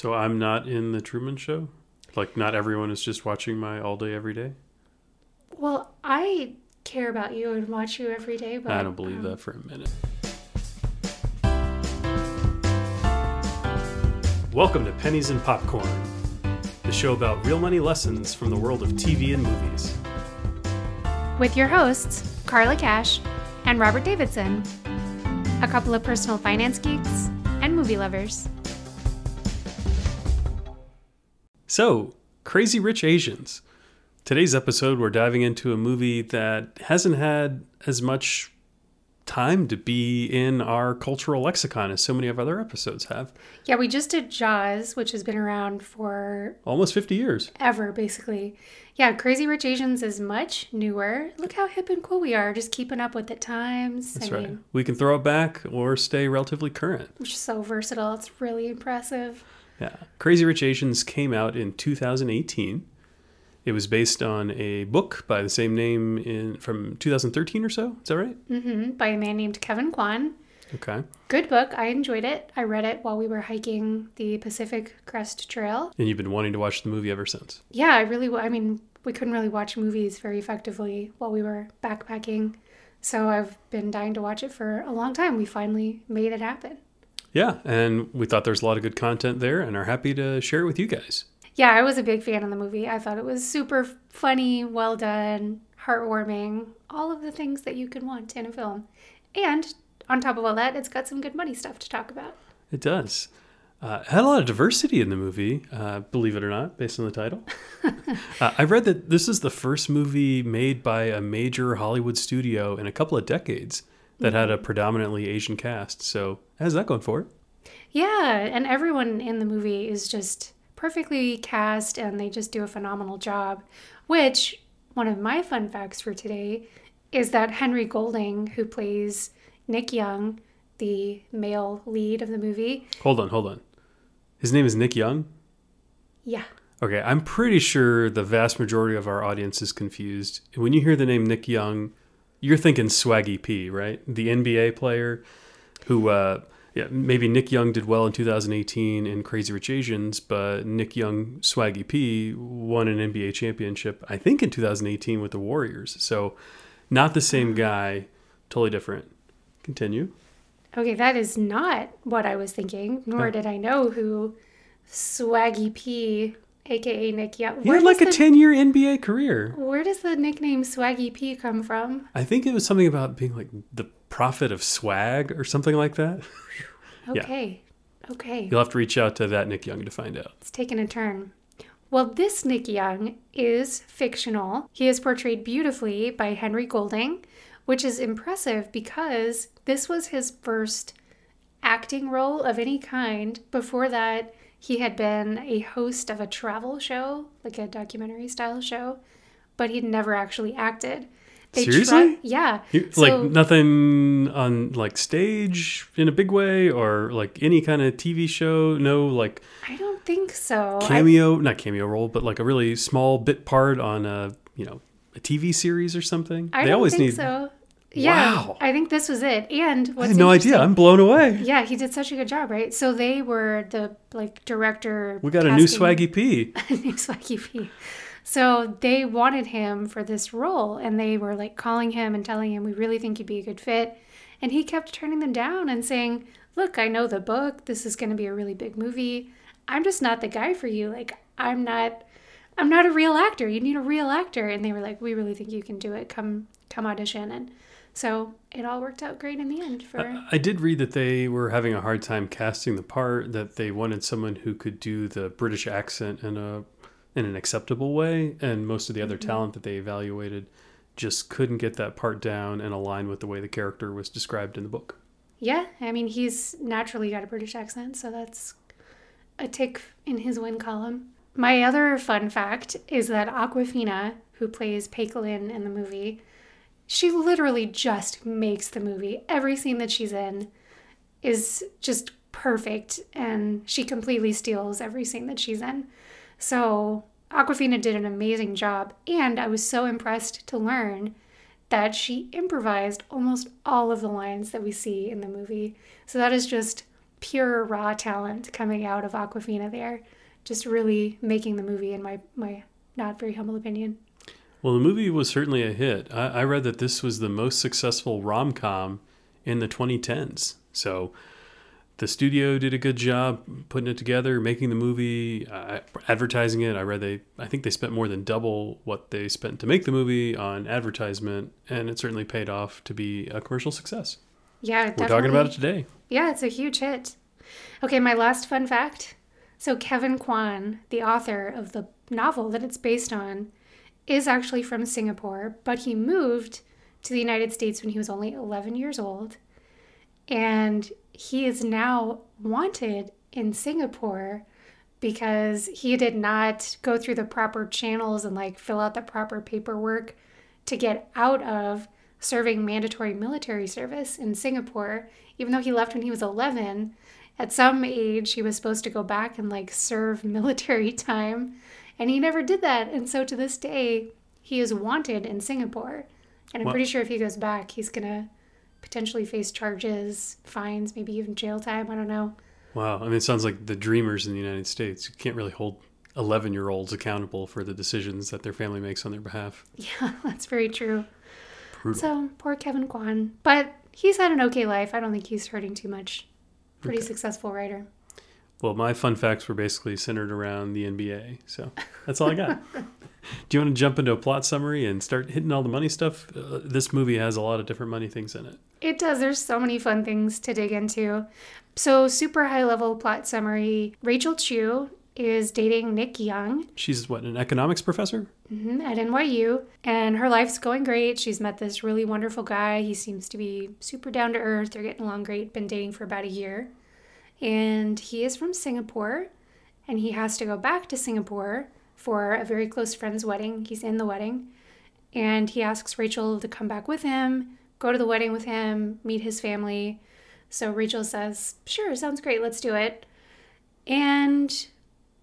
So I'm not in the Truman Show? Like, not everyone is just watching my all day, every day? Well, I care about you and watch you every day, but I don't believe um, that for a minute. Welcome to Pennies and Popcorn, the show about real money lessons from the world of TV and movies. with your hosts, Carla Cash and Robert Davidson, a couple of personal finance geeks and movie lovers. So, Crazy Rich Asians. Today's episode, we're diving into a movie that hasn't had as much time to be in our cultural lexicon as so many of other episodes have. Yeah, we just did Jaws, which has been around for Almost 50 years. ever, basically. Yeah, Crazy Rich Asians is much newer. Look how hip and cool we are, just keeping up with the times. That's I right. mean, We can throw it back or stay relatively current. Which is so versatile. It's really impressive. Yeah. Crazy Rich Asians came out in 2018. It was based on a book by the same name in from 2013 or so. Is that right? Mm hmm by a man named Kevin Kwan. Okay. Good book. I enjoyed it. I read it while we were hiking the Pacific Crest Trail. And you've been wanting to watch the movie ever since. Yeah, I really, I mean, we couldn't really watch movies very effectively while we were backpacking. So I've been dying to watch it for a long time. We finally made it happen. Yeah, and we thought there's a lot of good content there and are happy to share it with you guys. Yeah, I was a big fan of the movie. I thought it was super funny, well done, heartwarming, all of the things that you could want in a film. And on top of all that, it's got some good money stuff to talk about. It does. Uh, it had a lot of diversity in the movie, uh, believe it or not, based on the title. uh, I read that this is the first movie made by a major Hollywood studio in a couple of decades that had a predominantly Asian cast. So, how's that going for it? Yeah, and everyone in the movie is just perfectly cast and they just do a phenomenal job. Which, one of my fun facts for today is that Henry Golding, who plays Nick Young, the male lead of the movie, Hold on, hold on. His name is Nick Young. yeah, Okay, I'm pretty sure the vast majority of our audience is confused. When you hear the name Nick Young, you're thinking Swaggy P, right? The NBA player who, uh, yeah, maybe Nick Young did well in 2018 in Crazy Rich Asians, but Nick Young, Swaggy P, won an NBA championship, I think in 2018 with the Warriors. So, not the same guy, totally different. Continue. Okay, that is not what I was thinking, nor did I know who Swaggy P, aka Nick Young. He had like a the- 10 year NBA career. Where does the nickname Swaggy P come from? I think it was something about being like the prophet of swag or something like that. Yeah. Okay, okay. You'll have to reach out to that Nick Young to find out. It's taken a turn. Well, this Nick Young is fictional. He is portrayed beautifully by Henry Golding, which is impressive because this was his first acting role of any kind. Before that, he had been a host of a travel show, like a documentary style show, but he'd never actually acted. They Seriously? yeah. You- So- like nothing on like stage in a big way or like any kind of TV show. No like I don't think so. I- cameo, not cameo role, but like a really small bit part on a you know a TV series or something. I, they don't always think need. so. Yeah, Wow. I think this was it. And I had no idea. I'm blown away. Yeah, he did such a good job, right? So they were the like director. We got a new Swaggy P. new Swaggy P. So they wanted him for this role, and they were like calling him and telling him, "We really think you'd be a good fit," and he kept turning them down and saying, "Look, I know the book. This is going to be a really big movie. I'm just not the guy for you. Like, I'm not." I'm not a real actor. You need a real actor. And they were like, we really think you can do it. Come, come audition. And so it all worked out great in the end for. I did read that they were having a hard time casting the part. That they wanted someone who could do the British accent in a in an acceptable way, and most of the other mm-hmm. talent that they evaluated just couldn't get that part down and align with the way the character was described in the book. Yeah, I mean, he's naturally got a British accent, so that's a tick in his win column. My other fun fact is that Awkwafina, who plays Paislin in the movie, she literally just makes the movie. Every scene that she's in is just perfect, and she completely steals every scene that she's in. So Awkwafina did an amazing job, and I was so impressed to learn that she improvised almost all of the lines that we see in the movie. So that is just pure raw talent coming out of Awkwafina there. Just really making the movie, in my, my not very humble opinion. Well, the movie was certainly a hit. I, I read that this was the most successful rom com in the 2010s. So the studio did a good job putting it together, making the movie, uh, advertising it. I read they, I think they spent more than double what they spent to make the movie on advertisement, and it certainly paid off to be a commercial success. Yeah, We're talking about it today. Yeah, it's a huge hit. Okay, my last fun fact. So, Kevin Kwan, the author of the novel that it's based on, is actually from Singapore, but he moved to the United States when he was only 11 years old. And he is now wanted in Singapore because he did not go through the proper channels and like fill out the proper paperwork to get out of serving mandatory military service in Singapore, even though he left when he was 11. At some age, he was supposed to go back and like serve military time, and he never did that. And so to this day, he is wanted in Singapore. And I'm Well- pretty sure if he goes back, he's gonna potentially face charges, fines, maybe even jail time. I don't know. Wow. I mean, it sounds like the dreamers in the United States. You can't really hold 11 year olds accountable for the decisions that their family makes on their behalf. Yeah, that's very true. Brutal. So poor Kevin Kwan, but he's had an okay life. I don't think he's hurting too much. Pretty successful writer. Well, my fun facts were basically centered around the NBA. So that's all I got. Do you want to jump into a plot summary and start hitting all the money stuff? Uh, this movie has a lot of different money things in it. It does. There's so many fun things to dig into. So, super high level plot summary Rachel Chu is dating Nick Young She's what, an economics professor? mhm, at NYU, and her life's going great. She's met this really wonderful guy. He seems to be super down to earth. They're getting along great, been dating for about a year. And he is from Singapore, and he has to go back to Singapore for a very close friend's wedding. He's in the wedding, and he asks Rachel to come back with him, go to the wedding with him, meet his family. So Rachel says, Sure, sounds great, let's do it. And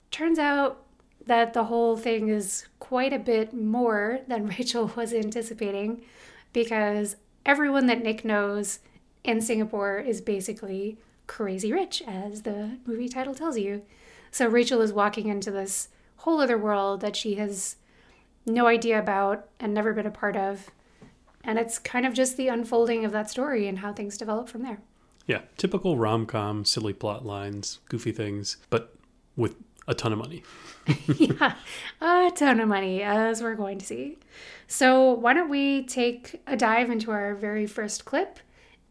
turns out that the whole thing is quite a bit more than Rachel was anticipating because everyone that Nick knows in Singapore is basically crazy rich, as the movie title tells you. So Rachel is walking into this whole other world that she has no idea about and never been a part of. And it's kind of just the unfolding of that story and how things develop from there. Yeah, typical rom com, silly plot lines, goofy things, but with a ton of money. yeah, a ton of money, as we're going to see. So, why don't we take a dive into our very first clip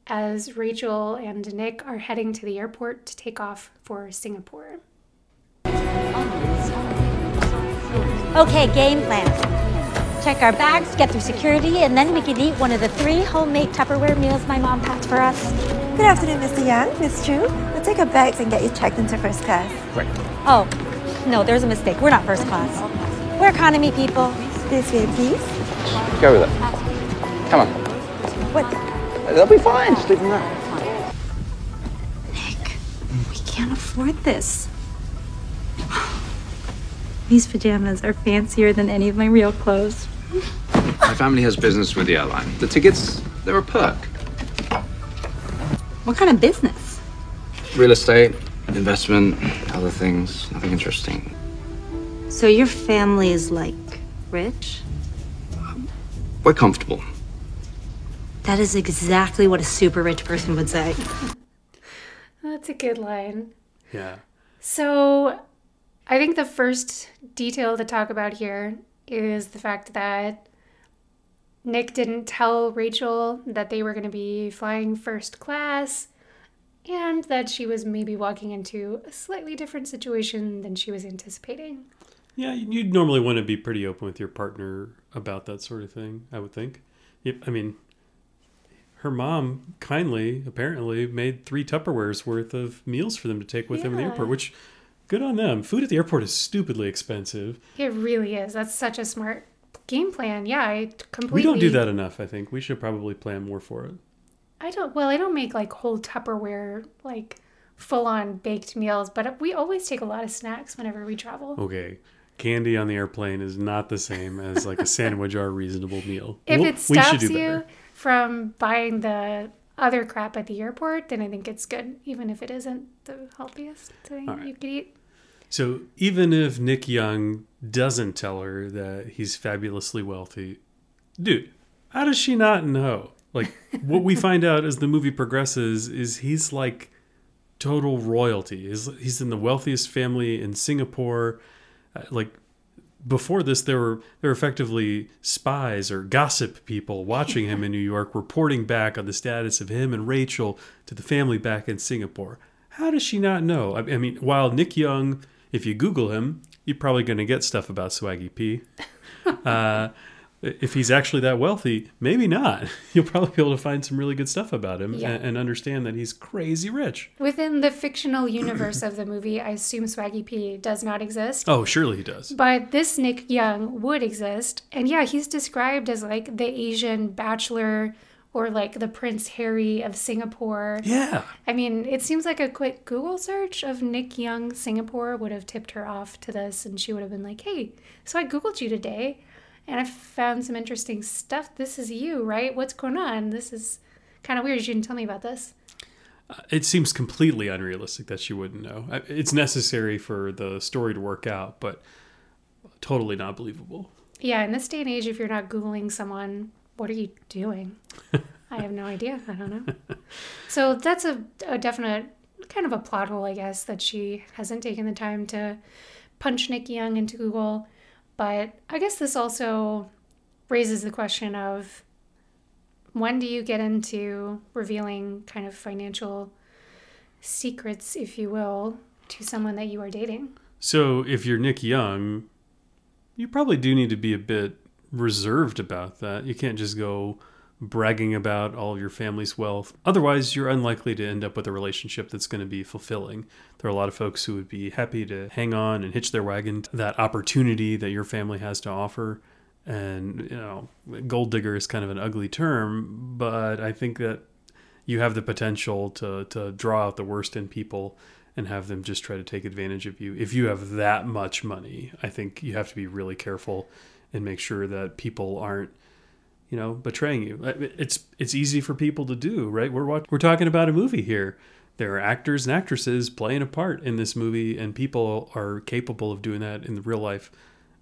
as Rachel and Nick are heading to the airport to take off for Singapore? Okay, game plan. Check our bags, get through security, and then we can eat one of the three homemade Tupperware meals my mom packed for us. Good afternoon, Mr. Young, Miss Chu. We'll take our bags and get you checked into first class. Oh, no, there's a mistake. We're not first class. We're economy people. This way, please. Go with it. Come on. What? They'll be fine. Just leave them there. We can't afford this. These pajamas are fancier than any of my real clothes. My family has business with the airline. The tickets, they're a perk. What kind of business? Real estate, investment, other things. Nothing interesting. So your family is like rich? We're comfortable. That is exactly what a super rich person would say. That's a good line. Yeah. So, I think the first detail to talk about here is the fact that Nick didn't tell Rachel that they were going to be flying first class and that she was maybe walking into a slightly different situation than she was anticipating. Yeah, you'd normally want to be pretty open with your partner about that sort of thing, I would think. Yep, I mean, her mom kindly, apparently, made three Tupperwares worth of meals for them to take with them in the airport, which, good on them. Food at the airport is stupidly expensive. It really is. That's such a smart game plan. Yeah, I completely. We don't do that enough, I think. We should probably plan more for it. I don't. Well, I don't make like whole Tupperware like full on baked meals, but we always take a lot of snacks whenever we travel. Okay. Candy on the airplane is not the same as like a sandwich or a reasonable meal. If We'll- it we should stops do you better. From buying the other crap at the airport, then I think it's good, even if it isn't the healthiest thing right. you could eat. So even if Nick Young doesn't tell her that he's fabulously wealthy, dude, how does she not know? Like what we find out as the movie progresses is he's like total royalty. He's, he's in the wealthiest family in Singapore. Uh, like before this, there were there were effectively spies or gossip people watching him in New York, reporting back on the status of him and Rachel to the family back in Singapore. How does she not know? I, I mean, while Nick Young, if you Google him, you're probably going to get stuff about Swaggy P. Uh, if he's actually that wealthy, maybe not. You'll probably be able to find some really good stuff about him Yeah. and, and understand that he's crazy rich. Within the fictional universe of the movie, I assume Swaggy P does not exist. Oh, surely he does. But this Nick Young would exist. And yeah, he's described as like the Asian bachelor or like the Prince Harry of Singapore. Yeah. I mean, it seems like a quick Google search of Nick Young Singapore would have tipped her off to this, and she would have been like, hey, so I Googled you today and I found some interesting stuff. This is you, right? What's going on? This is kind of weird. You didn't tell me about this. Uh, it seems completely unrealistic that she wouldn't know. It's necessary for the story to work out, but totally not believable. Yeah, in this day and age, if you're not Googling someone, what are you doing? I have no idea. I don't know. So that's a, a definite kind of a plot hole, I guess, that she hasn't taken the time to punch Nick Young into Google. But I guess this also raises the question of when do you get into revealing kind of financial secrets, if you will, to someone that you are dating? So if you're Nick Young, you probably do need to be a bit reserved about that. You can't just go bragging about all of your family's wealth. Otherwise, you're unlikely to end up with a relationship that's going to be fulfilling. There are a lot of folks who would be happy to hang on and hitch their wagon to that opportunity that your family has to offer. And, you know, gold digger is kind of an ugly term, but I think that you have the potential to, to draw out the worst in people and have them just try to take advantage of you. If you have that much money, I think you have to be really careful and make sure that people aren't, you know, betraying you. Uh, it's it's easy for people to do, right? We're watch- we're talking about a movie here. There are actors and actresses playing a part in this movie, and people are capable of doing that in the real life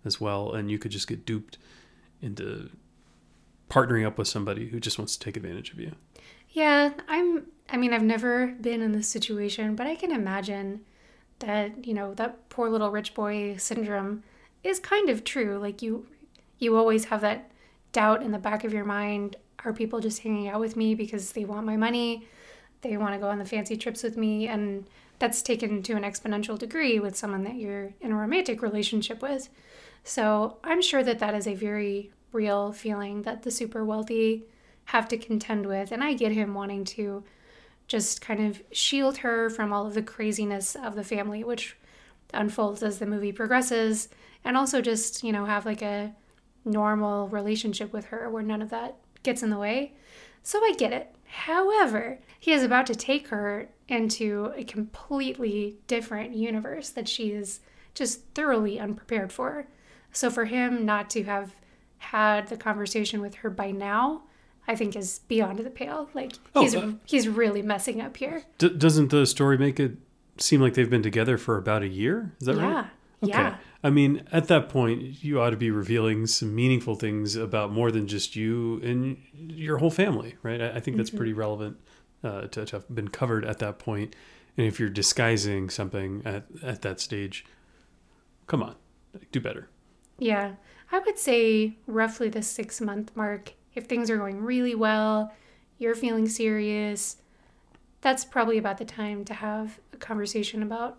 as well. And you could just get duped into partnering up with somebody who just wants to take advantage of you. Yeah, I'm. I mean, I've never been in this situation, but I can imagine that you know that poor little rich boy syndrome is kind of true. Like you, you always have that doubt in the back of your mind: Are people just hanging out with me because they want my money? They want to go on the fancy trips with me, and that's taken to an exponential degree with someone that you're in a romantic relationship with. So I'm sure that that is a very real feeling that the super wealthy have to contend with. And I get him wanting to just kind of shield her from all of the craziness of the family, which unfolds as the movie progresses. And also just, you know, have like a normal relationship with her where none of that gets in the way. So I get it. However, he is about to take her into a completely different universe that she is just thoroughly unprepared for. So for him not to have had the conversation with her by now, I think is beyond the pale. Like Oh, he's uh, he's really messing up here. D- doesn't the story make it seem like they've been together for about a year? Is that Yeah. right? Yeah. I mean, at that point, you ought to be revealing some meaningful things about more than just you and your whole family, right? I, I think that's pretty relevant uh, to, to have been covered at that point. And if you're disguising something at, at that stage, come on, do better. Yeah. I would say roughly the six month mark. If things are going really well, you're feeling serious, that's probably about the time to have a conversation about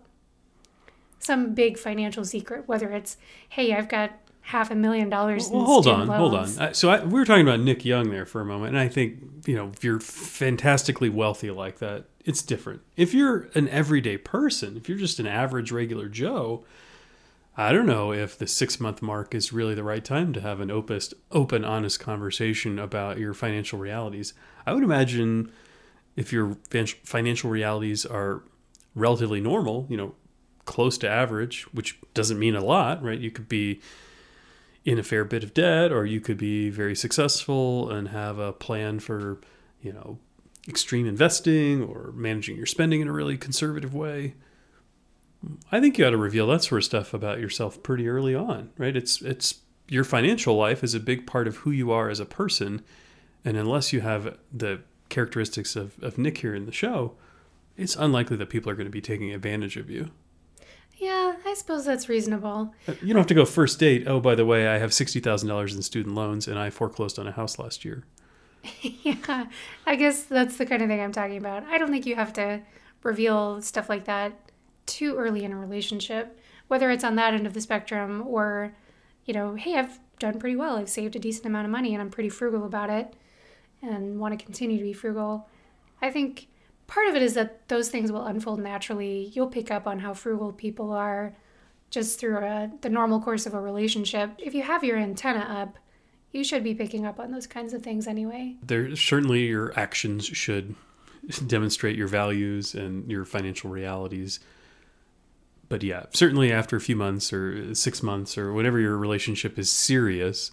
some big financial secret, whether it's, hey, I've got half a million dollars in Well, hold on, hold on. so I, we were talking about Nick Young there for a moment, and I think you know if you're fantastically wealthy like that, it's different. If you're an everyday person, if you're just an average regular Joe, I don't know if the six month mark is really the right time to have an opus, open, honest conversation about your financial realities. I would imagine if your financial realities are relatively normal, you know, close to average, which doesn't mean a lot, right? You could be in a fair bit of debt, or you could be very successful and have a plan for, you know, extreme investing or managing your spending in a really conservative way. I think you ought to reveal that sort of stuff about yourself pretty early on, right? It's it's your financial life is a big part of who you are as a person, and unless you have the characteristics of, of Nick here in the show, it's unlikely that people are going to be taking advantage of you. Yeah, I suppose that's reasonable. Uh, you don't have to go first date. Oh, by the way, I have sixty thousand dollars in student loans, and I foreclosed on a house last year. yeah, I guess that's the kind of thing I'm talking about. I don't think you have to reveal stuff like that too early in a relationship, whether it's on that end of the spectrum or, you know, hey, I've done pretty well. I've saved a decent amount of money and I'm pretty frugal about it and want to continue to be frugal. I think part of it is that those things will unfold naturally. You'll pick up on how frugal people are just through a, the normal course of a relationship. If you have your antenna up, you should be picking up on those kinds of things anyway. There certainly your actions should demonstrate your values and your financial realities but yeah, certainly after a few months or six months or whenever your relationship is serious,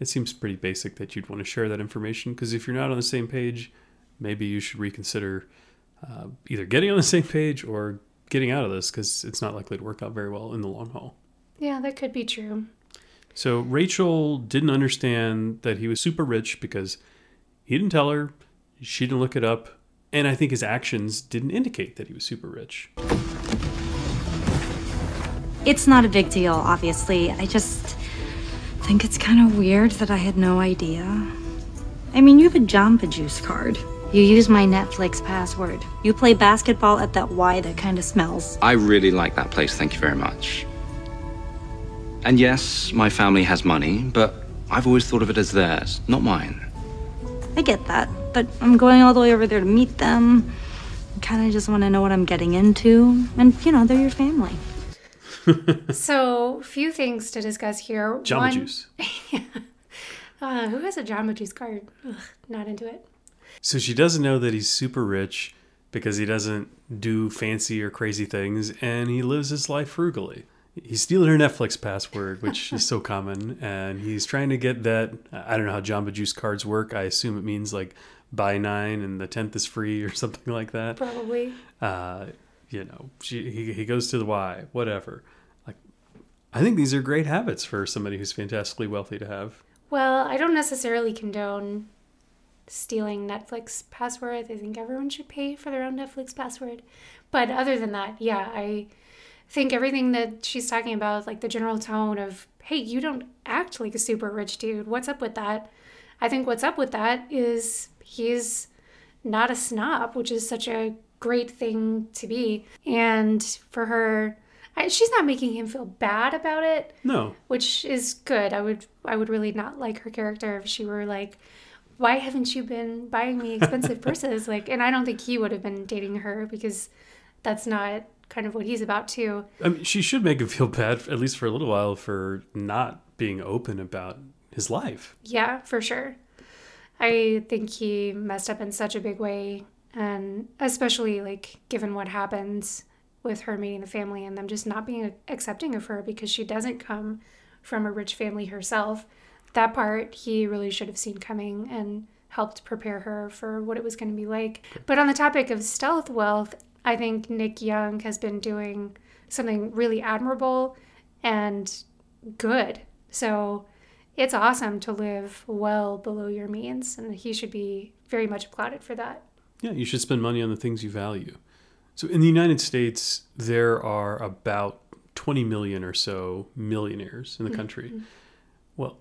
it seems pretty basic that you'd want to share that information. Because if you're not on the same page, maybe you should reconsider uh, either getting on the same page or getting out of this because it's not likely to work out very well in the long haul. Yeah, that could be true. So Rachel didn't understand that he was super rich because he didn't tell her, she didn't look it up, and I think his actions didn't indicate that he was super rich. It's not a big deal, obviously. I just think it's kind of weird that I had no idea. I mean, you have a Jamba Juice card. You use my Netflix password. You play basketball at that Y that kind of smells. I really like that place, thank you very much. And yes, my family has money, but I've always thought of it as theirs, not mine. I get that, but I'm going all the way over there to meet them. I kind of just want to know what I'm getting into. And, you know, they're your family so, few things to discuss here. Jamba One, Juice. uh, who has a Jamba Juice card? Ugh, not into it. So she doesn't know that he's super rich because he doesn't do fancy or crazy things, and he lives his life frugally. He's stealing her Netflix password, which is so common, and he's trying to get that. I don't know how Jamba Juice cards work. I assume it means like buy nine and the tenth is free or something like that. Probably. Uh, you know, she, he, he goes to the Y, whatever. Like, I think these are great habits for somebody who's fantastically wealthy to have. Well, I don't necessarily condone stealing Netflix passwords. I think everyone should pay for their own Netflix password. But other than that, yeah, I think everything that she's talking about, like the general tone of, hey, you don't act like a super rich dude. What's up with that? I think what's up with that is he's not a snob, which is such a great thing to be. And for her, I, she's not making him feel bad about it. No, which is good. I would I would really not like her character if she were like, why haven't you been buying me expensive purses? Like, and I don't think he would have been dating her because that's not kind of what he's about too. I mean, she should make him feel bad at least for a little while for not being open about his life. Yeah, for sure. I think he messed up in such a big way and especially like given what happens with her meeting the family and them just not being accepting of her because she doesn't come from a rich family herself that part he really should have seen coming and helped prepare her for what it was going to be like but on the topic of stealth wealth i think nick young has been doing something really admirable and good so it's awesome to live well below your means and he should be very much applauded for that yeah, you should spend money on the things you value. So in the United States, there are about 20 million or so millionaires in the mm-hmm. country. Mm-hmm. Well,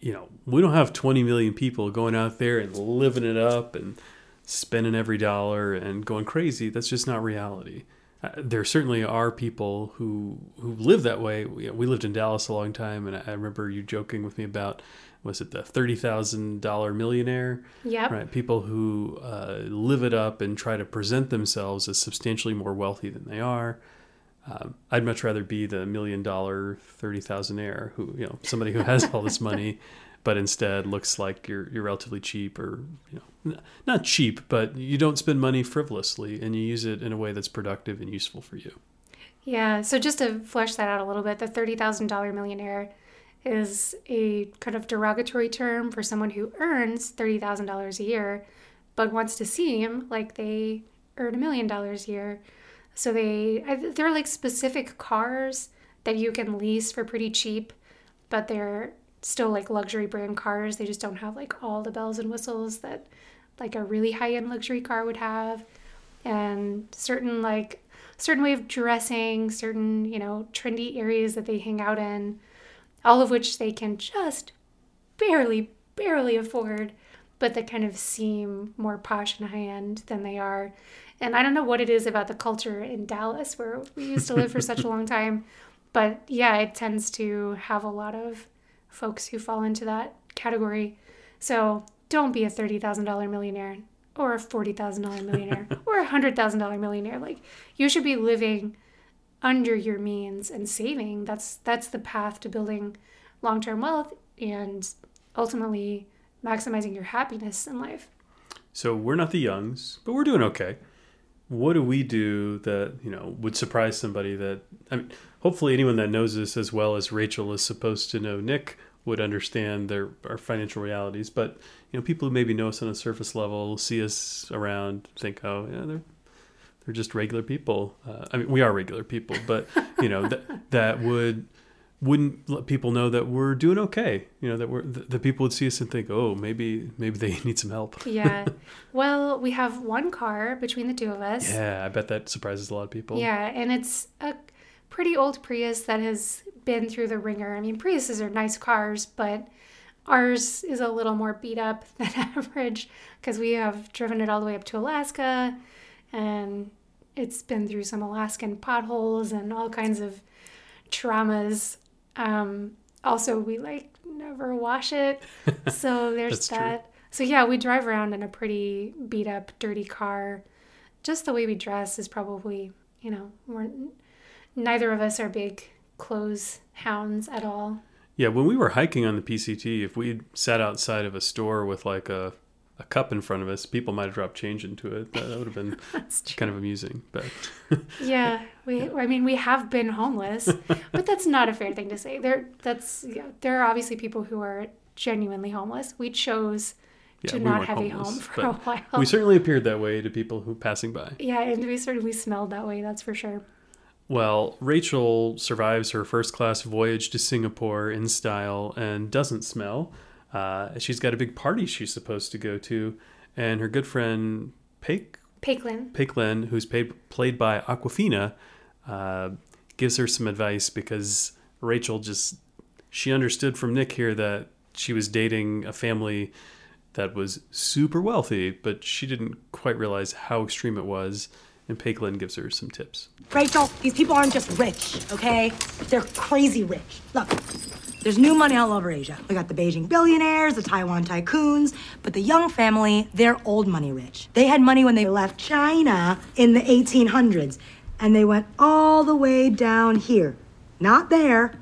you know, we don't have 20 million people going out there and living it up and spending every dollar and going crazy. That's just not reality. Uh, there certainly are people who who live that way. We, we lived in Dallas a long time, and I, I remember you joking with me about was it the thirty thousand dollar millionaire? Yeah. Right. People who uh, live it up and try to present themselves as substantially more wealthy than they are. Um, I'd much rather be the million dollar thirty thousandaire who you know somebody who has all this money, but instead looks like you're you're relatively cheap or you know not cheap, but you don't spend money frivolously and you use it in a way that's productive and useful for you. Yeah. So just to flesh that out a little bit, the thirty thousand dollar millionaire is a kind of derogatory term for someone who earns $30,000 a year, but wants to seem like they earn a million dollars a year. So they they're like specific cars that you can lease for pretty cheap, but they're still like luxury brand cars. They just don't have like all the bells and whistles that like a really high end luxury car would have, and certain like certain way of dressing, certain you know trendy areas that they hang out in, all of which they can just barely barely afford, but that kind of seem more posh and high end than they are. And I don't know what it is about the culture in Dallas where we used to live for such a long time, but yeah, it tends to have a lot of folks who fall into that category. So don't be a $30,000 millionaire or a $40,000 millionaire or a $100,000 millionaire. Like you should be living under your means and saving. That's that's the path to building long-term wealth and ultimately maximizing your happiness in life. So we're not the youngs, but we're doing okay. What do we do that you know would surprise somebody? That I mean, hopefully anyone that knows this as well as Rachel is supposed to know Nick would understand their our financial realities. But you know, people who maybe know us on a surface level, see us around, think, oh, yeah, they're they're just regular people. Uh, I mean, we are regular people, but you know that that would wouldn't let people know that we're doing okay. You know that we're the, the people would see us and think, oh, maybe maybe they need some help. Yeah. well, we have one car between the two of us. Yeah, I bet that surprises a lot of people. Yeah, and it's a pretty old Prius that has been through the ringer. I mean, Priuses are nice cars, but ours is a little more beat up than average because we have driven it all the way up to Alaska and it's been through some Alaskan potholes and all kinds of traumas. Um, also, we like never wash it. So there's That's true. that. So yeah, we drive around in a pretty beat up, dirty car. Just the way we dress is probably, you know, we're neither of us are big clothes hounds at all. Yeah, when we were hiking on the PCT, if we sat outside of a store with like a, a cup in front of us, people might have dropped change into it. That, that would have been kind of amusing. But Yeah, we. I mean, we have been homeless, but that's not a fair thing to say. There, that's yeah, there are obviously people who are genuinely homeless. We chose yeah, to we not have a home for a while. We certainly appeared that way to people who passing by. yeah, and we certainly smelled that way. That's for sure. Well, Rachel survives her first class voyage to Singapore in style and doesn't smell. Uh, she's got a big party she's supposed to go to, and her good friend Paik Peik Lin. Paiklin, who's paid, played by Awkwafina, uh, gives her some advice because Rachel just she understood from Nick here that she was dating a family that was super wealthy, but she didn't quite realize how extreme it was. And Peik Lin gives her some tips. Rachel, these people aren't just rich, okay? They're crazy rich. Look, there's new money all over Asia. We got the Beijing billionaires, the Taiwan tycoons, but the Young family, they're old money rich. They had money when they left China in the 1800s, and they went all the way down here. Not there,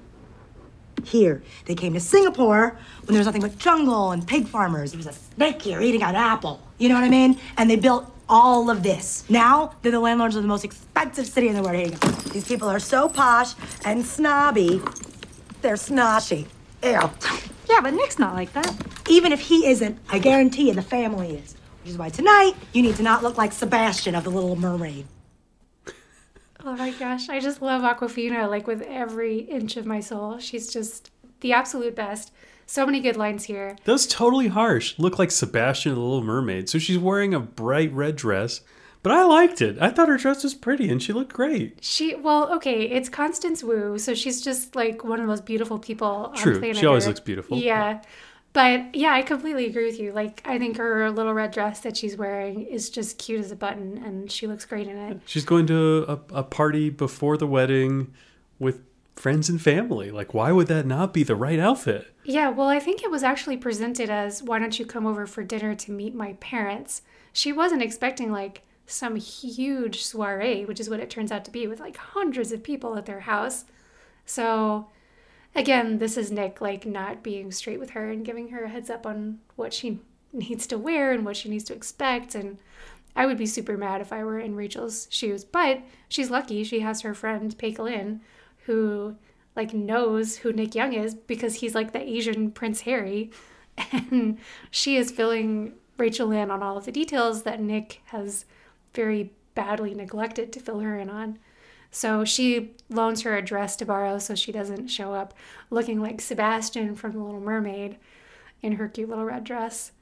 here. They came to Singapore when there was nothing but jungle and pig farmers. There was a snake here eating an apple. You know what I mean? And they built all of this. Now they're the landlords of the most expensive city in the world. Here you go. These people are so posh and snobby. They're snotty. Ew. Yeah, but Nick's not like that. Even if he isn't, I guarantee you the family is. Which is why tonight you need to not look like Sebastian of the Little Mermaid. Oh my gosh, I just love Awkwafina like with every inch of my soul. She's just the absolute best. So many good lines here. That was totally harsh. Look like Sebastian of the Little Mermaid. So she's wearing a bright red dress, but I liked it. I thought her dress was pretty and she looked great. She well, okay, it's Constance Wu, so she's just like one of the most beautiful people True, on planet True, she always Earth. looks beautiful. Yeah. But yeah, I completely agree with you. Like I think her little red dress that she's wearing is just cute as a button and she looks great in it. She's going to a, a party before the wedding with friends and family. Like, why would that not be the right outfit? Yeah, well, I think it was actually presented as why don't you come over for dinner to meet my parents? She wasn't expecting like some huge soiree, which is what it turns out to be with like hundreds of people at their house. So, again, this is Nick like not being straight with her and giving her a heads up on what she needs to wear and what she needs to expect. And I would be super mad if I were in Rachel's shoes, but she's lucky. She has her friend Peik Lin who like knows who Nick Young is because he's like the Asian Prince Harry. And she is filling Rachel in on all of the details that Nick has very badly neglected to fill her in on. So she loans her a dress to borrow so she doesn't show up looking like Sebastian from The Little Mermaid in her cute little red dress.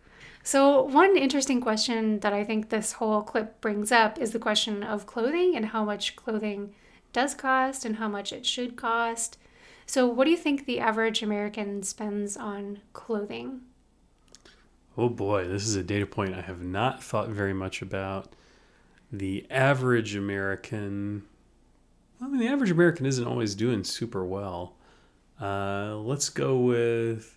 So, one interesting question that I think this whole clip brings up is the question of clothing and how much clothing does cost and how much it should cost. So, what do you think the average American spends on clothing? Oh boy, this is a data point I have not thought very much about. The average American, I mean, the average American isn't always doing super well. Uh, let's go with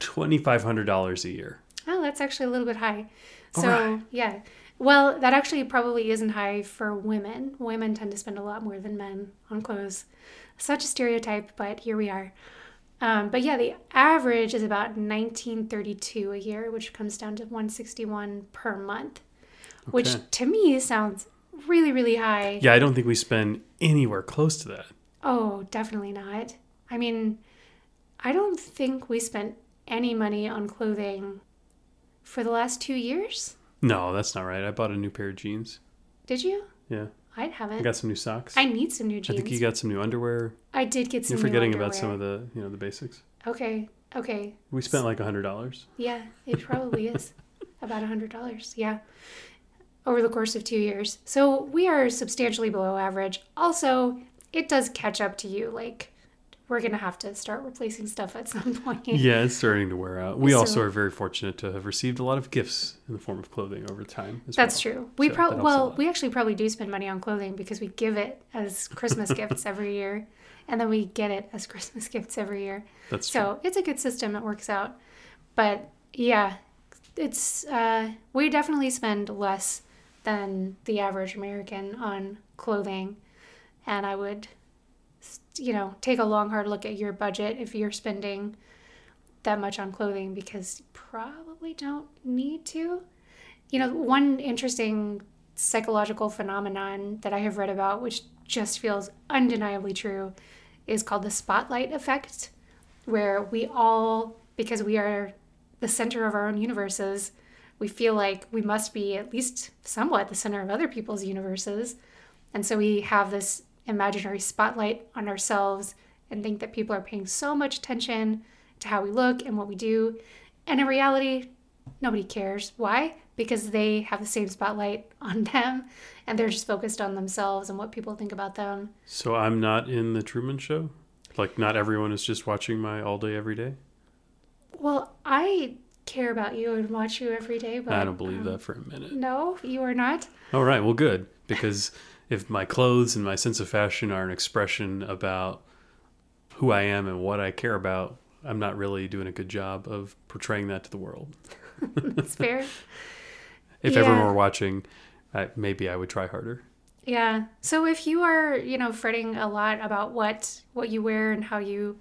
$2,500 a year. Oh, that's actually a little bit high. So, right. yeah. Well, that actually probably isn't high for women. Women tend to spend a lot more than men on clothes. Such a stereotype, but here we are. Um, but yeah, the average is about 1932 a year, which comes down to 161 per month, which to me sounds really, really high. Yeah, I don't think we spend anywhere close to that. Oh, definitely not. I mean, I don't think we spent any money on clothing for the last two years. No, that's not right. I bought a new pair of jeans. Did you? Yeah. I haven't. I got some new socks. I need some new jeans. I think you got some new underwear. I did get some. You're forgetting about some of the, you know, the basics. Okay. Okay. We spent like a hundred dollars. Yeah, it probably is about a hundred dollars. Yeah, over the course of two years. So we are substantially below average. Also, it does catch up to you. Like we're gonna have to start replacing stuff at some point. Yeah, it's starting to wear out. We also are very fortunate to have received a lot of gifts in the form of clothing over time. That's well. true. We So probably well, we actually probably do spend money on clothing because we give it as Christmas gifts every year, and then we get it as Christmas gifts every year. That's true. so it's a good system. It works out. But yeah, it's uh, we definitely spend less than the average American on clothing, and I would, you know, take a long hard look at your budget if you're spending that much on clothing because you probably don't need to. You know, one interesting psychological phenomenon that I have read about, which just feels undeniably true, is called the spotlight effect, where we all, because we are the center of our own universes, we feel like we must be at least somewhat the center of other people's universes. And so we have this imaginary spotlight on ourselves and think that people are paying so much attention to how we look and what we do. And in reality, nobody cares. Why? Because they have the same spotlight on them and they're just focused on themselves and what people think about them. So I'm not in the Truman Show. Like not everyone is just watching my all day every day. Well, I care about you and watch you every day, but I don't believe um, that for a minute. No, you are not. All right, well, good because if my clothes and my sense of fashion are an expression about who I am and what I care about, I'm not really doing a good job of portraying that to the world. That's fair. If everyone were watching, I, maybe I would try harder. Yeah. So if you are, you know, fretting a lot about what what you wear and how you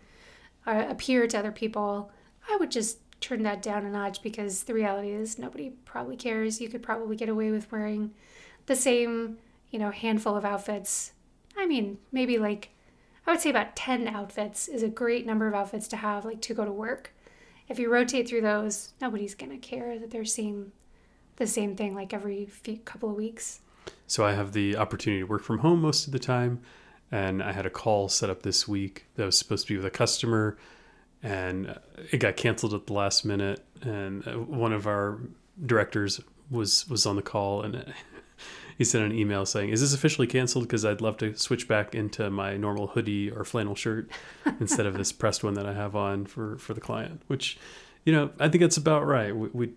uh, appear to other people, I would just turn that down a notch because the reality is nobody probably cares. You could probably get away with wearing the same, you know, handful of outfits. I mean, maybe like I would say about 10 outfits is a great number of outfits to have like to go to work. If you rotate through those, nobody's going to care that they're seeing the same thing like every few couple of weeks. So I have the opportunity to work from home most of the time. And I had a call set up this week that was supposed to be with a customer, and it got canceled at the last minute. And uh, one of our directors was was on the call, and he sent an email saying, "Is this officially canceled? Because I'd love to switch back into my normal hoodie or flannel shirt instead of this pressed one that I have on for for the client." Which, you know, I think that's about right. We, we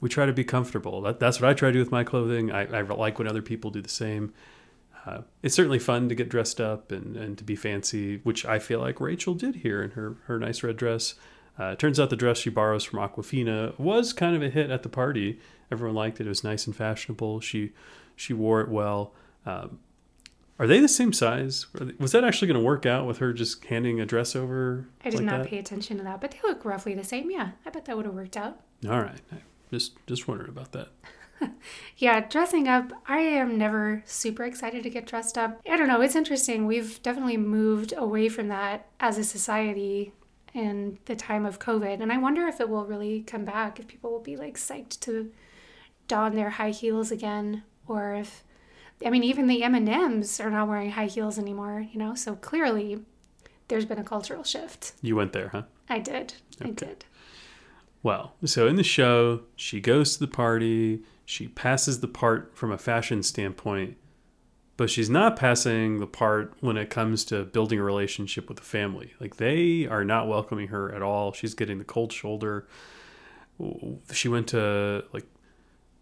we try to be comfortable. That, that's what I try to do with my clothing. I, I like when other people do the same. Uh, it's certainly fun to get dressed up and, and to be fancy, which I feel like Rachel did here in her, her nice red dress. Uh, it turns out the dress she borrows from Awkwafina was kind of a hit at the party. Everyone liked it. It was nice and fashionable. She she wore it well. Um, are they the same size? They- Was that actually going to work out with her just handing a dress over? I did like not that? pay attention to that, but they look roughly the same. Yeah, I bet that would have worked out. All right, I just just wondering about that. Yeah, dressing up, I am never super excited to get dressed up. I don't know, it's interesting. We've definitely moved away from that as a society in the time of COVID. And I wonder if it will really come back, if people will be like psyched to don their high heels again, or if, I mean, even the M&Ms are not wearing high heels anymore, you know? So clearly there's been a cultural shift. You went there, huh? I did. I did. Well, so in the show, she goes to the party, she passes the part from a fashion standpoint, but she's not passing the part when it comes to building a relationship with the family. Like they are not welcoming her at all. She's getting the cold shoulder. She went to like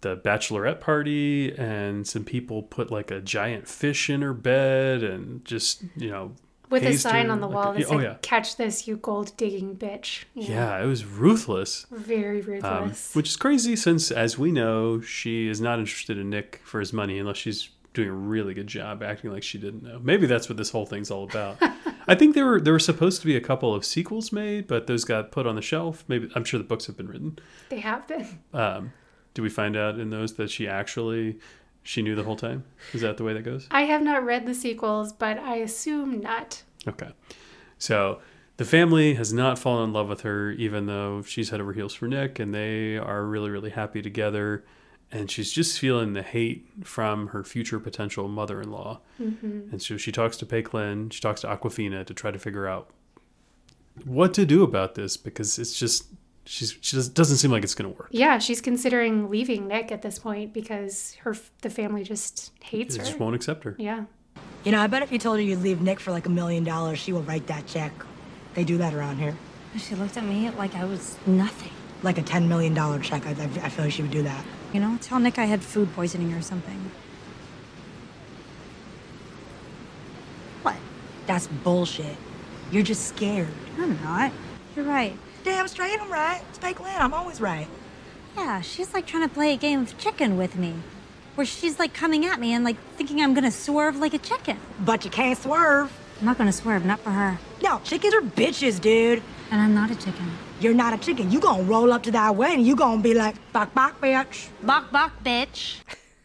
the bachelorette party and some people put like a giant fish in her bed and just, you know, With a sign her on the wall that oh said, yeah. catch this, you gold digging bitch. Know, Yeah, it was ruthless. Very Um, ruthless. which is crazy since, as we know, she is not interested in Nick for his money unless she's doing a really good job acting like she didn't know. Maybe that's what this whole thing's all about. I think there were there were supposed to be a couple of sequels made, but those got put on the shelf. Maybe I'm sure the books have been written. they have been. Um, do we find out in those that she actually she knew the whole time? Is that the way that goes? I have not read the sequels, but I assume not. Okay. So the family has not fallen in love with her, even though she's head over heels for Nick, and they are really, really happy together. And she's just feeling the hate from her future potential mother in law. Mm-hmm. And so she talks to Peik Lin, she talks to Awkwafina to try to figure out what to do about this because it's just, she's, she just doesn't seem like it's going to work. Yeah, she's considering leaving Nick at this point because her the family just hates her. They just won't accept her. Yeah. You know, I bet if you told her you'd leave Nick for like a million dollars, she will write that check. They do that around here. She looked at me like I was nothing. Like a $10 million check. I, I I feel like she would do that. You know, tell Nick I had food poisoning or something. What? That's bullshit. You're just scared. I'm not. You're right. Damn straight, I'm right. It's Peik Lin. I'm always right. Yeah, she's like trying to play a game of chicken with me. Where she's like coming at me and like thinking I'm gonna swerve like a chicken. But you can't swerve. I'm not gonna swerve, not for her. No, chickens are bitches, dude. And I'm not a chicken. You're not a chicken. You gonna roll up to that wedding. You gonna be like, bok bok, bitch. Bok bok, bitch.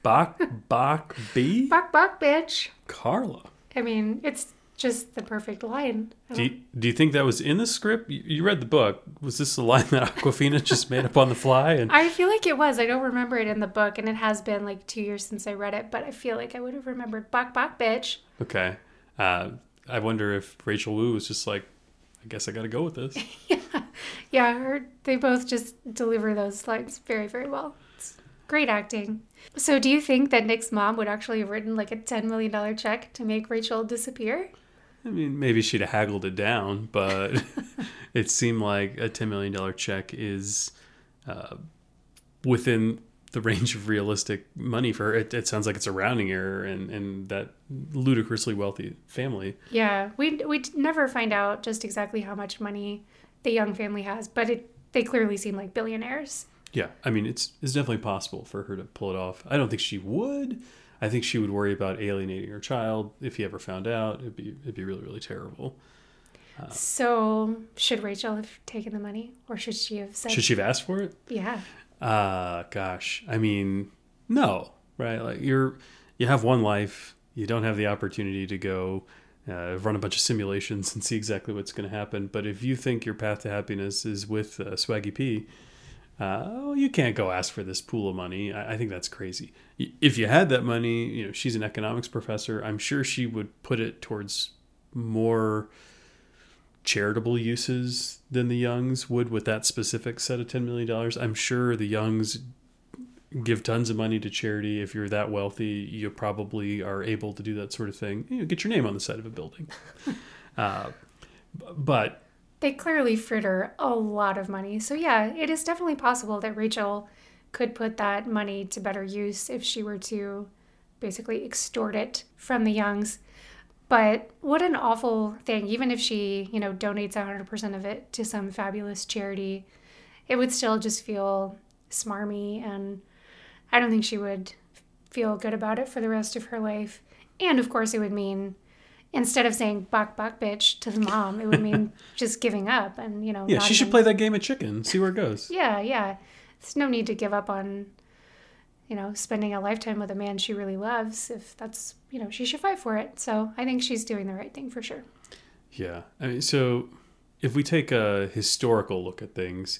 Bach, Bach, B? Buck buck bitch. Carla. I mean, it's just the perfect line. Do you, do you think that was in the script? You, you read the book. Was this a line that Awkwafina just made up on the fly? And I feel like it was. I don't remember it in the book, and it has been like two years since I read it, but I feel like I would have remembered buck buck bitch. okay, uh, I wonder if Rachel Wu was just like, I guess I got to go with this. Yeah, her, they both just deliver those lines very, very well. It's great acting. So, do you think that Nick's mom would actually have written like a $10 million check to make Rachel disappear? I mean, maybe she'd have haggled it down, but it seemed like a ten million dollar check is uh, within the range of realistic money for her. It, it sounds like it's a rounding error, and and that ludicrously wealthy family. Yeah, we we never find out just exactly how much money the Young family has, but it they clearly seem like billionaires. Yeah, I mean, it's it's definitely possible for her to pull it off. I don't think she would. I think she would worry about alienating her child if he ever found out. It'd be it'd be really really terrible. So, should Rachel have taken the money, or should she have said, Should she have asked for it? "Yeah"? Uh gosh. I mean, no, right? Like you're you have one life. You don't have the opportunity to go uh, run a bunch of simulations and see exactly what's going to happen. But if you think your path to happiness is with uh, Swaggy P, uh, well, you can't go ask for this pool of money. I, I think that's crazy. If you had that money, you know, she's an economics professor. I'm sure she would put it towards more charitable uses than the Youngs would with that specific set of $10 million. I'm sure the Youngs give tons of money to charity. If you're that wealthy, you probably are able to do that sort of thing. You know, get your name on the side of a building. uh, but They clearly fritter a lot of money. So, yeah, it is definitely possible that Rachel could put that money to better use if she were to basically extort it from the Youngs. But what an awful thing. Even if she, you know, donates 100% of it to some fabulous charity, it would still just feel smarmy. And I don't think she would feel good about it for the rest of her life. And of course, it would mean instead of saying "buck buck bitch" to the mom, it would mean just giving up and you know. yeah, she should even- play that game of chicken, see where it goes. Yeah, yeah. There's no need to give up on, you know, spending a lifetime with a man she really loves. If that's you know, she should fight for it. So I think she's doing the right thing for sure. Yeah. I mean, so if we take a historical look at things,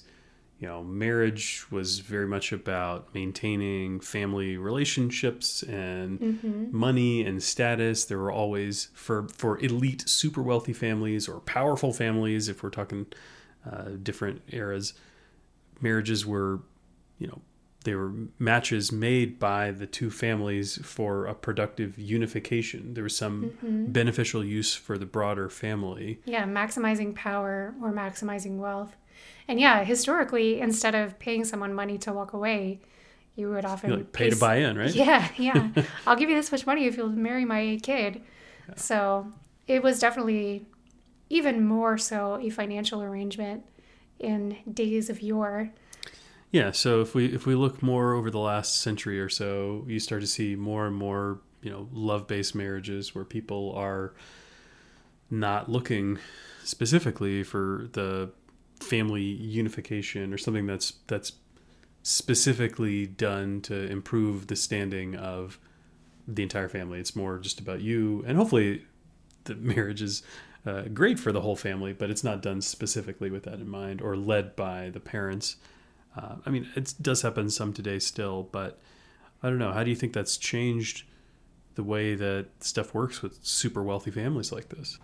you know, marriage was very much about maintaining family relationships and Mm-hmm. money and status. There were always for for elite, super wealthy families or powerful families. If we're talking uh, different eras, marriages were, you know, they were matches made by the two families for a productive unification. There was some Mm-hmm. beneficial use for the broader family. Yeah, maximizing power or maximizing wealth. And yeah, historically, instead of paying someone money to walk away, you would often You like pay to buy in, right? Yeah, yeah. I'll give you this much money if you'll marry my kid. So it was definitely even more so a financial arrangement in days of yore. Yeah, so if we if we look more over the last century or so, you start to see more and more, you know, love-based marriages where people are not looking specifically for the family unification or something that's that's specifically done to improve the standing of the entire family. It's more just about you, and hopefully, the marriage is uh, great for the whole family, but it's not done specifically with that in mind or led by the parents. Uh, I mean, it does happen some today still, but I don't know. How do you think that's changed the way that stuff works with super wealthy families like this?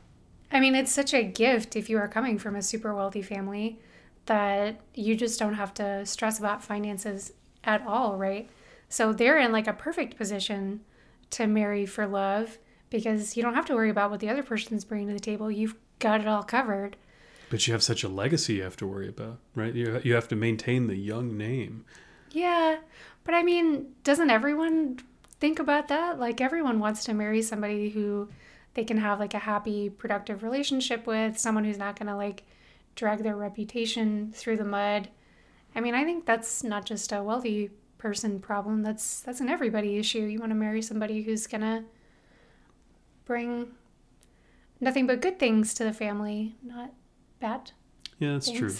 I mean, it's such a gift if you are coming from a super wealthy family that you just don't have to stress about finances at all, right? So they're in like a perfect position to marry for love because you don't have to worry about what the other person's bringing to the table. You've got it all covered. But you have such a legacy you have to worry about, right? You, you have to maintain the Young name. Yeah, but I mean, doesn't everyone think about that? Like, everyone wants to marry somebody who they can have like a happy, productive relationship with, someone who's not gonna like drag their reputation through the mud. I mean, I think that's not just a wealthy person problem. That's that's an everybody issue. You want to marry somebody who's gonna bring nothing but good things to the family, not bad. Yeah, that's true.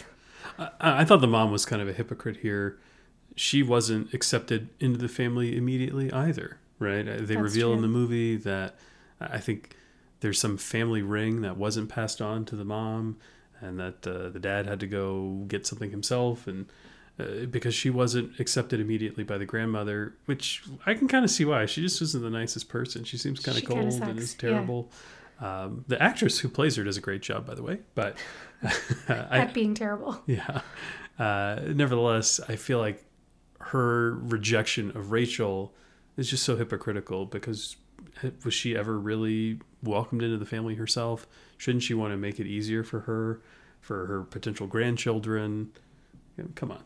I, I thought the mom was kind of a hypocrite here. She wasn't accepted into the family immediately either, right? Uh, They That's reveal in the movie that I think there's some family ring that wasn't passed on to the mom, and that uh, the dad had to go get something himself, and uh, because she wasn't accepted immediately by the grandmother, which I can kind of see why. She just wasn't the nicest person. She seems kind of cold and is yeah. terrible. Um, the actress who plays her does a great job, by the way, but At being terrible. yeah. Uh, nevertheless, I feel like her rejection of Rachel is just so hypocritical because was she ever really welcomed into the family herself? Shouldn't she want to make it easier for her, for her potential grandchildren? You know, come on.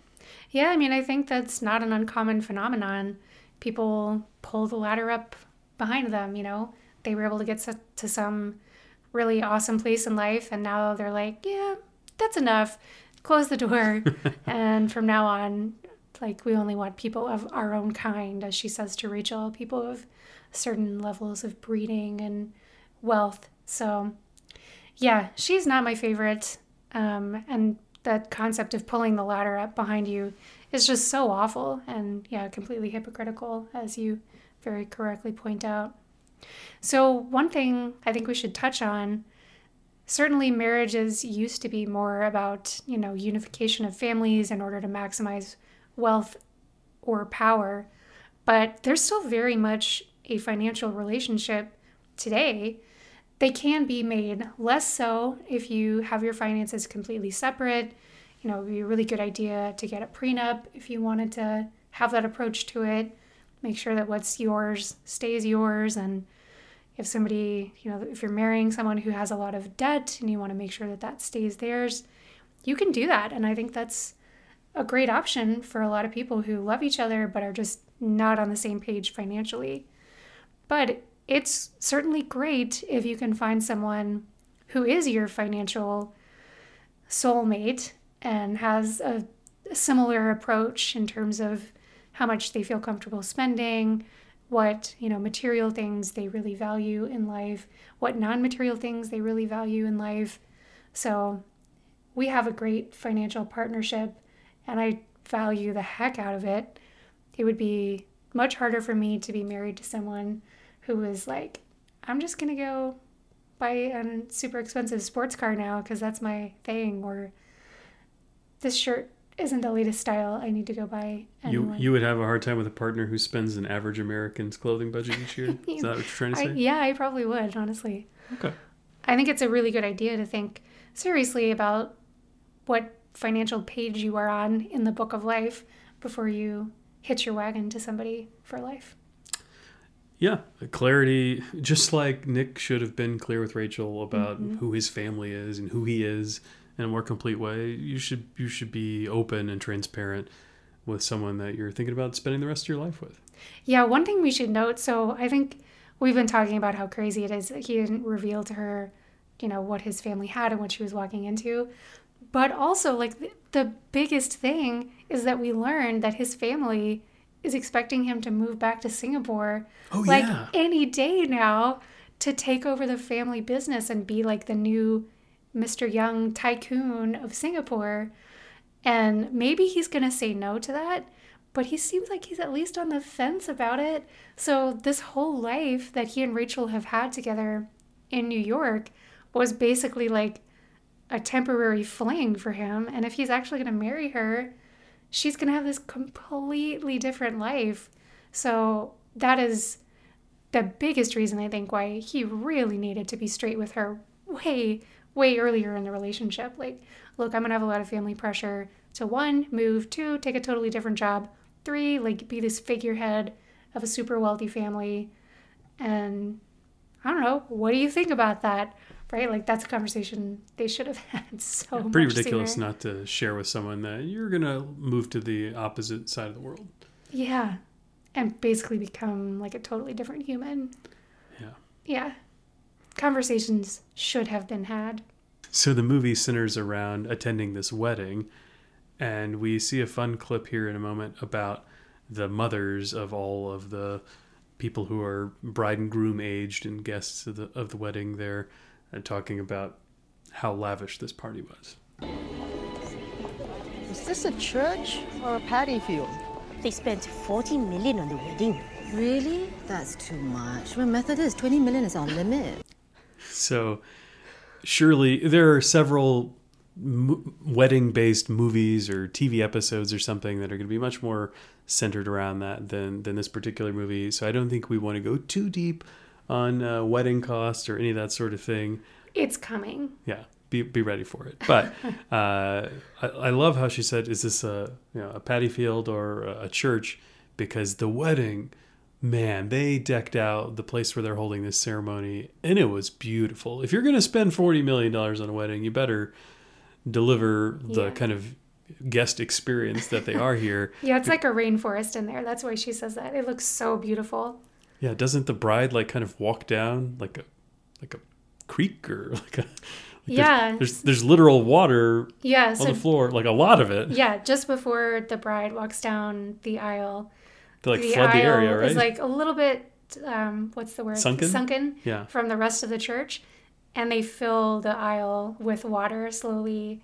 Yeah, I mean, I think that's not an uncommon phenomenon. People pull the ladder up behind them, you know? They were able to get to, to some really awesome place in life, and now they're like, yeah, that's enough. Close the door. and from now on, like, we only want people of our own kind, as she says to Rachel, people of certain levels of breeding and wealth. So, yeah, she's not my favorite. Um, and that concept of pulling the ladder up behind you is just so awful and, yeah, completely hypocritical, as you very correctly point out. So, one thing I think we should touch on certainly marriages used to be more about, you know, unification of families in order to maximize wealth or power, but there's still very much a financial relationship today. They can be made less so if you have your finances completely separate. You know, it would be a really good idea to get a prenup if you wanted to have that approach to it. Make sure that what's yours stays yours. And if somebody, you know, if you're marrying someone who has a lot of debt and you want to make sure that that stays theirs, you can do that. And I think that's a great option for a lot of people who love each other but are just not on the same page financially. But it's certainly great if you can find someone who is your financial soulmate and has a, similar approach in terms of how much they feel comfortable spending, what, you know, material things they really value in life, what non-material things they really value in life. So, we have a great financial partnership and I value the heck out of it. It would be much harder for me to be married to someone who was like, I'm just going to go buy a super expensive sports car now because that's my thing. Or this shirt isn't the latest style. I need to go buy. You you would have a hard time with a partner who spends an average American's clothing budget each year. Is that what you're trying to I, say? yeah, I probably would, honestly. Okay. I think it's a really good idea to think seriously about what financial page you are on in the book of life before you hitch your wagon to somebody for life. Yeah, clarity. Just like Nick should have been clear with Rachel about Mm-hmm. who his family is and who he is in a more complete way. You should you should be open and transparent with someone that you're thinking about spending the rest of your life with. Yeah, one thing we should note so I think we've been talking about how crazy it is that he didn't reveal to her, you know, what his family had and what she was walking into. But also, like, the, the biggest thing is that we learned that his family is expecting him to move back to Singapore Oh, like yeah. any day now to take over the family business and be like the new Mr. Young tycoon of Singapore. And maybe he's going to say no to that, but he seems like he's at least on the fence about it. So, this whole life that he and Rachel have had together in New York was basically like a temporary fling for him. And if he's actually going to marry her, she's going to have this completely different life. So, that is the biggest reason I think why he really needed to be straight with her way, way earlier in the relationship. Like, look, I'm gonna have a lot of family pressure to one, move, two, take a totally different job, three, like be this figurehead of a super wealthy family. And I don't know, what do you think about that? Right? Mm-hmm. Like that's a conversation they should have had so much Pretty ridiculous sooner. not to share with someone that you're gonna move to the opposite side of the world. Yeah. And basically become like a totally different human. Yeah. Yeah. Conversations should have been had. So the movie centers around attending this wedding, and we see a fun clip here in a moment about the mothers of all of the people who are bride and groom aged and guests of the of the wedding there, and talking about how lavish this party was. Is this a church or a paddy field? They spent 40 million on the wedding. Really? That's too much. We're Methodist. 20 million is our limit. So, surely there are several m- wedding-based movies or TV episodes or something that are going to be much more centered around that than than this particular movie. So, I don't think we want to go too deep on uh, wedding costs or any of that sort of thing. It's coming. Yeah, be be ready for it. But uh, I, I love how she said, "Is this a you know a paddy field or a church?" Because the wedding, man, they decked out the place where they're holding this ceremony, and it was beautiful. If you're going to spend forty million dollars on a wedding, you better deliver the Yeah. kind of guest experience that they are here. Yeah, it's like a rainforest in there. That's why she says that. It looks so beautiful. Yeah, doesn't the bride like kind of walk down like a like a creek or like a like Yeah. there's, there's literal water Yeah, on so the floor, like a lot of it. yeah, just before the bride walks down the aisle, They like the flood the aisle area, right? is like a little bit um, what's the word? Sunken? Sunken. Yeah. From the rest of the church, and they fill the aisle with water slowly.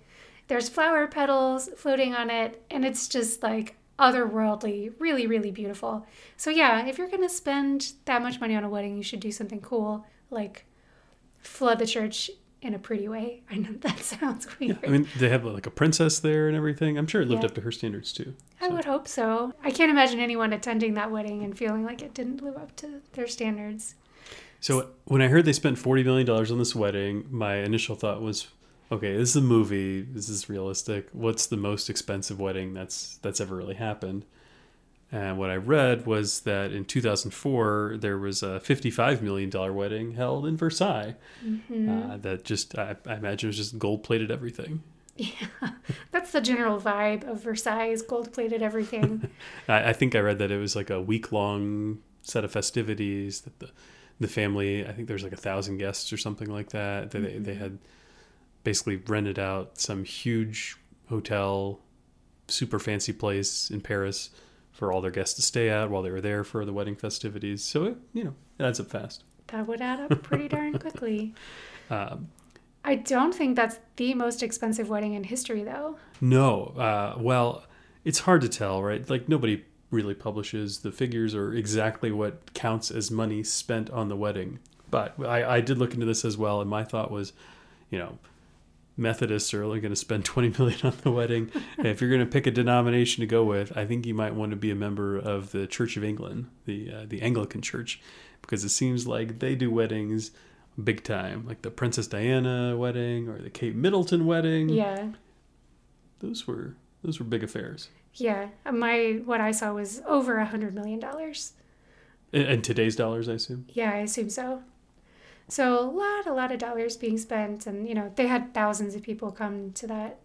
There's flower petals floating on it, and it's just like otherworldly, really, really beautiful. So yeah, if you're gonna spend that much money on a wedding, you should do something cool, like flood the church in a pretty way. I know that sounds weird. Yeah, I mean, they have like a princess there and everything. I'm sure it lived Yeah. up to her standards too. I would hope so. I can't imagine anyone attending that wedding and feeling like it didn't live up to their standards. So when I heard they spent forty million dollars on this wedding, my initial thought was, okay, this is a movie. This is realistic. What's the most expensive wedding that's that's ever really happened? And what I read was that in 2004 there was a 55 million dollar wedding held in Versailles. Uh, that just I, I imagine was just gold plated everything. Yeah, That's the general vibe of Versailles, gold plated everything. I, I think I read that it was like a week long set of festivities that the the family I think there's like a thousand guests or something like that. They they had basically rented out some huge hotel, super fancy place in Paris for all their guests to stay at while they were there for the wedding festivities. So it you know it adds up fast. that would add up pretty darn quickly. Um, I don't think that's the most expensive wedding in history, though. No, uh, well, it's hard to tell, right? Like nobody really publishes the figures or exactly what counts as money spent on the wedding. But I, I did look into this as well, and my thought was, you know, Methodists are only going to spend 20 million on the wedding. if you're going to pick a denomination to go with, I think you might want to be a member of the Church of England, the uh, the Anglican Church, because it seems like they do weddings big time, like the Princess Diana wedding or the Kate Middleton wedding. Yeah. Those were those were big affairs. Yeah. My what I saw was over a hundred million dollars. In today's dollars, I assume. Yeah, I assume so. So a lot, a lot of dollars being spent, and you know they had thousands of people come to that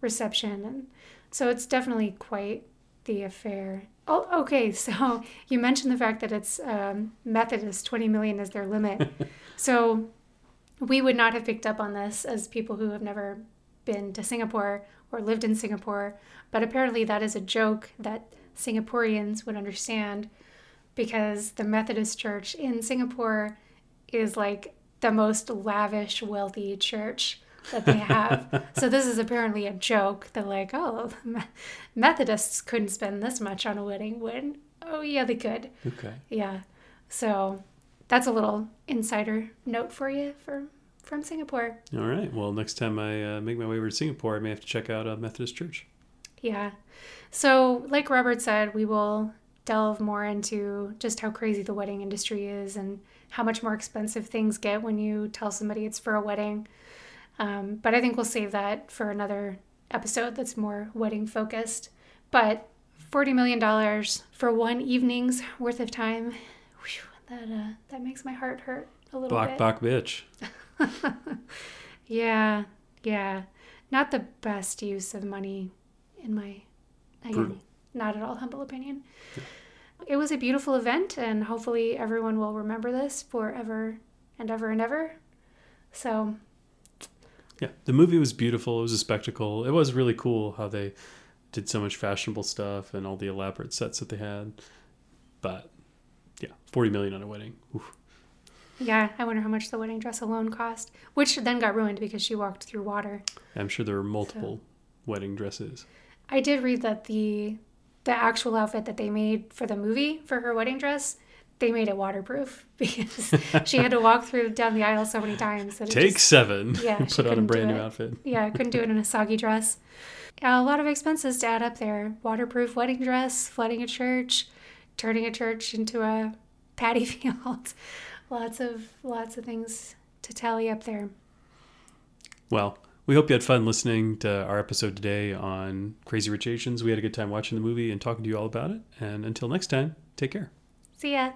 reception, and so it's definitely quite the affair. Oh, okay. So you mentioned the fact that it's um, Methodist, twenty million is their limit. so we would not have picked up on this as people who have never been to Singapore or lived in Singapore, but apparently that is a joke that Singaporeans would understand because the Methodist Church in Singapore is like the most lavish, wealthy church that they have. so this is apparently a joke that like, oh, Methodists couldn't spend this much on a wedding when oh yeah, they could. Okay. Yeah. So that's a little insider note for you for from Singapore. All right. Well, next time I uh, make my way over to Singapore, I may have to check out a Methodist church. Yeah. So, like Robert said, we will delve more into just how crazy the wedding industry is and how much more expensive things get when you tell somebody it's for a wedding. Um, but I think we'll save that for another episode that's more wedding focused. But $40 million for one evening's worth of time, whew, that, uh, that makes my heart hurt a little Bok bit. bok bitch. yeah, yeah. Not the best use of money, in my again, Brutal. Not at all humble opinion. It was a beautiful event, and hopefully everyone will remember this forever and ever and ever. So, Yeah, the movie was beautiful. It was a spectacle. It was really cool how they did so much fashionable stuff and all the elaborate sets that they had. But yeah, forty million on a wedding. Oof. yeah, I wonder how much the wedding dress alone cost, which then got ruined because she walked through water. I'm sure there were multiple wedding dresses. I did read that the the actual outfit that they made for the movie for her wedding dress, they made it waterproof because she had to walk through down the aisle so many times. That it Take just- seven. Yeah, Put on a brand new outfit. Yeah, I couldn't do it in a soggy dress. Yeah, a lot of expenses to add up there. Waterproof wedding dress, flooding a church, turning a church into a paddy field. lots of lots of things to tally up there. Well, we hope you had fun listening to our episode today on Crazy Rich Asians. We had a good time watching the movie and talking to you all about it. And until next time, take care. See ya.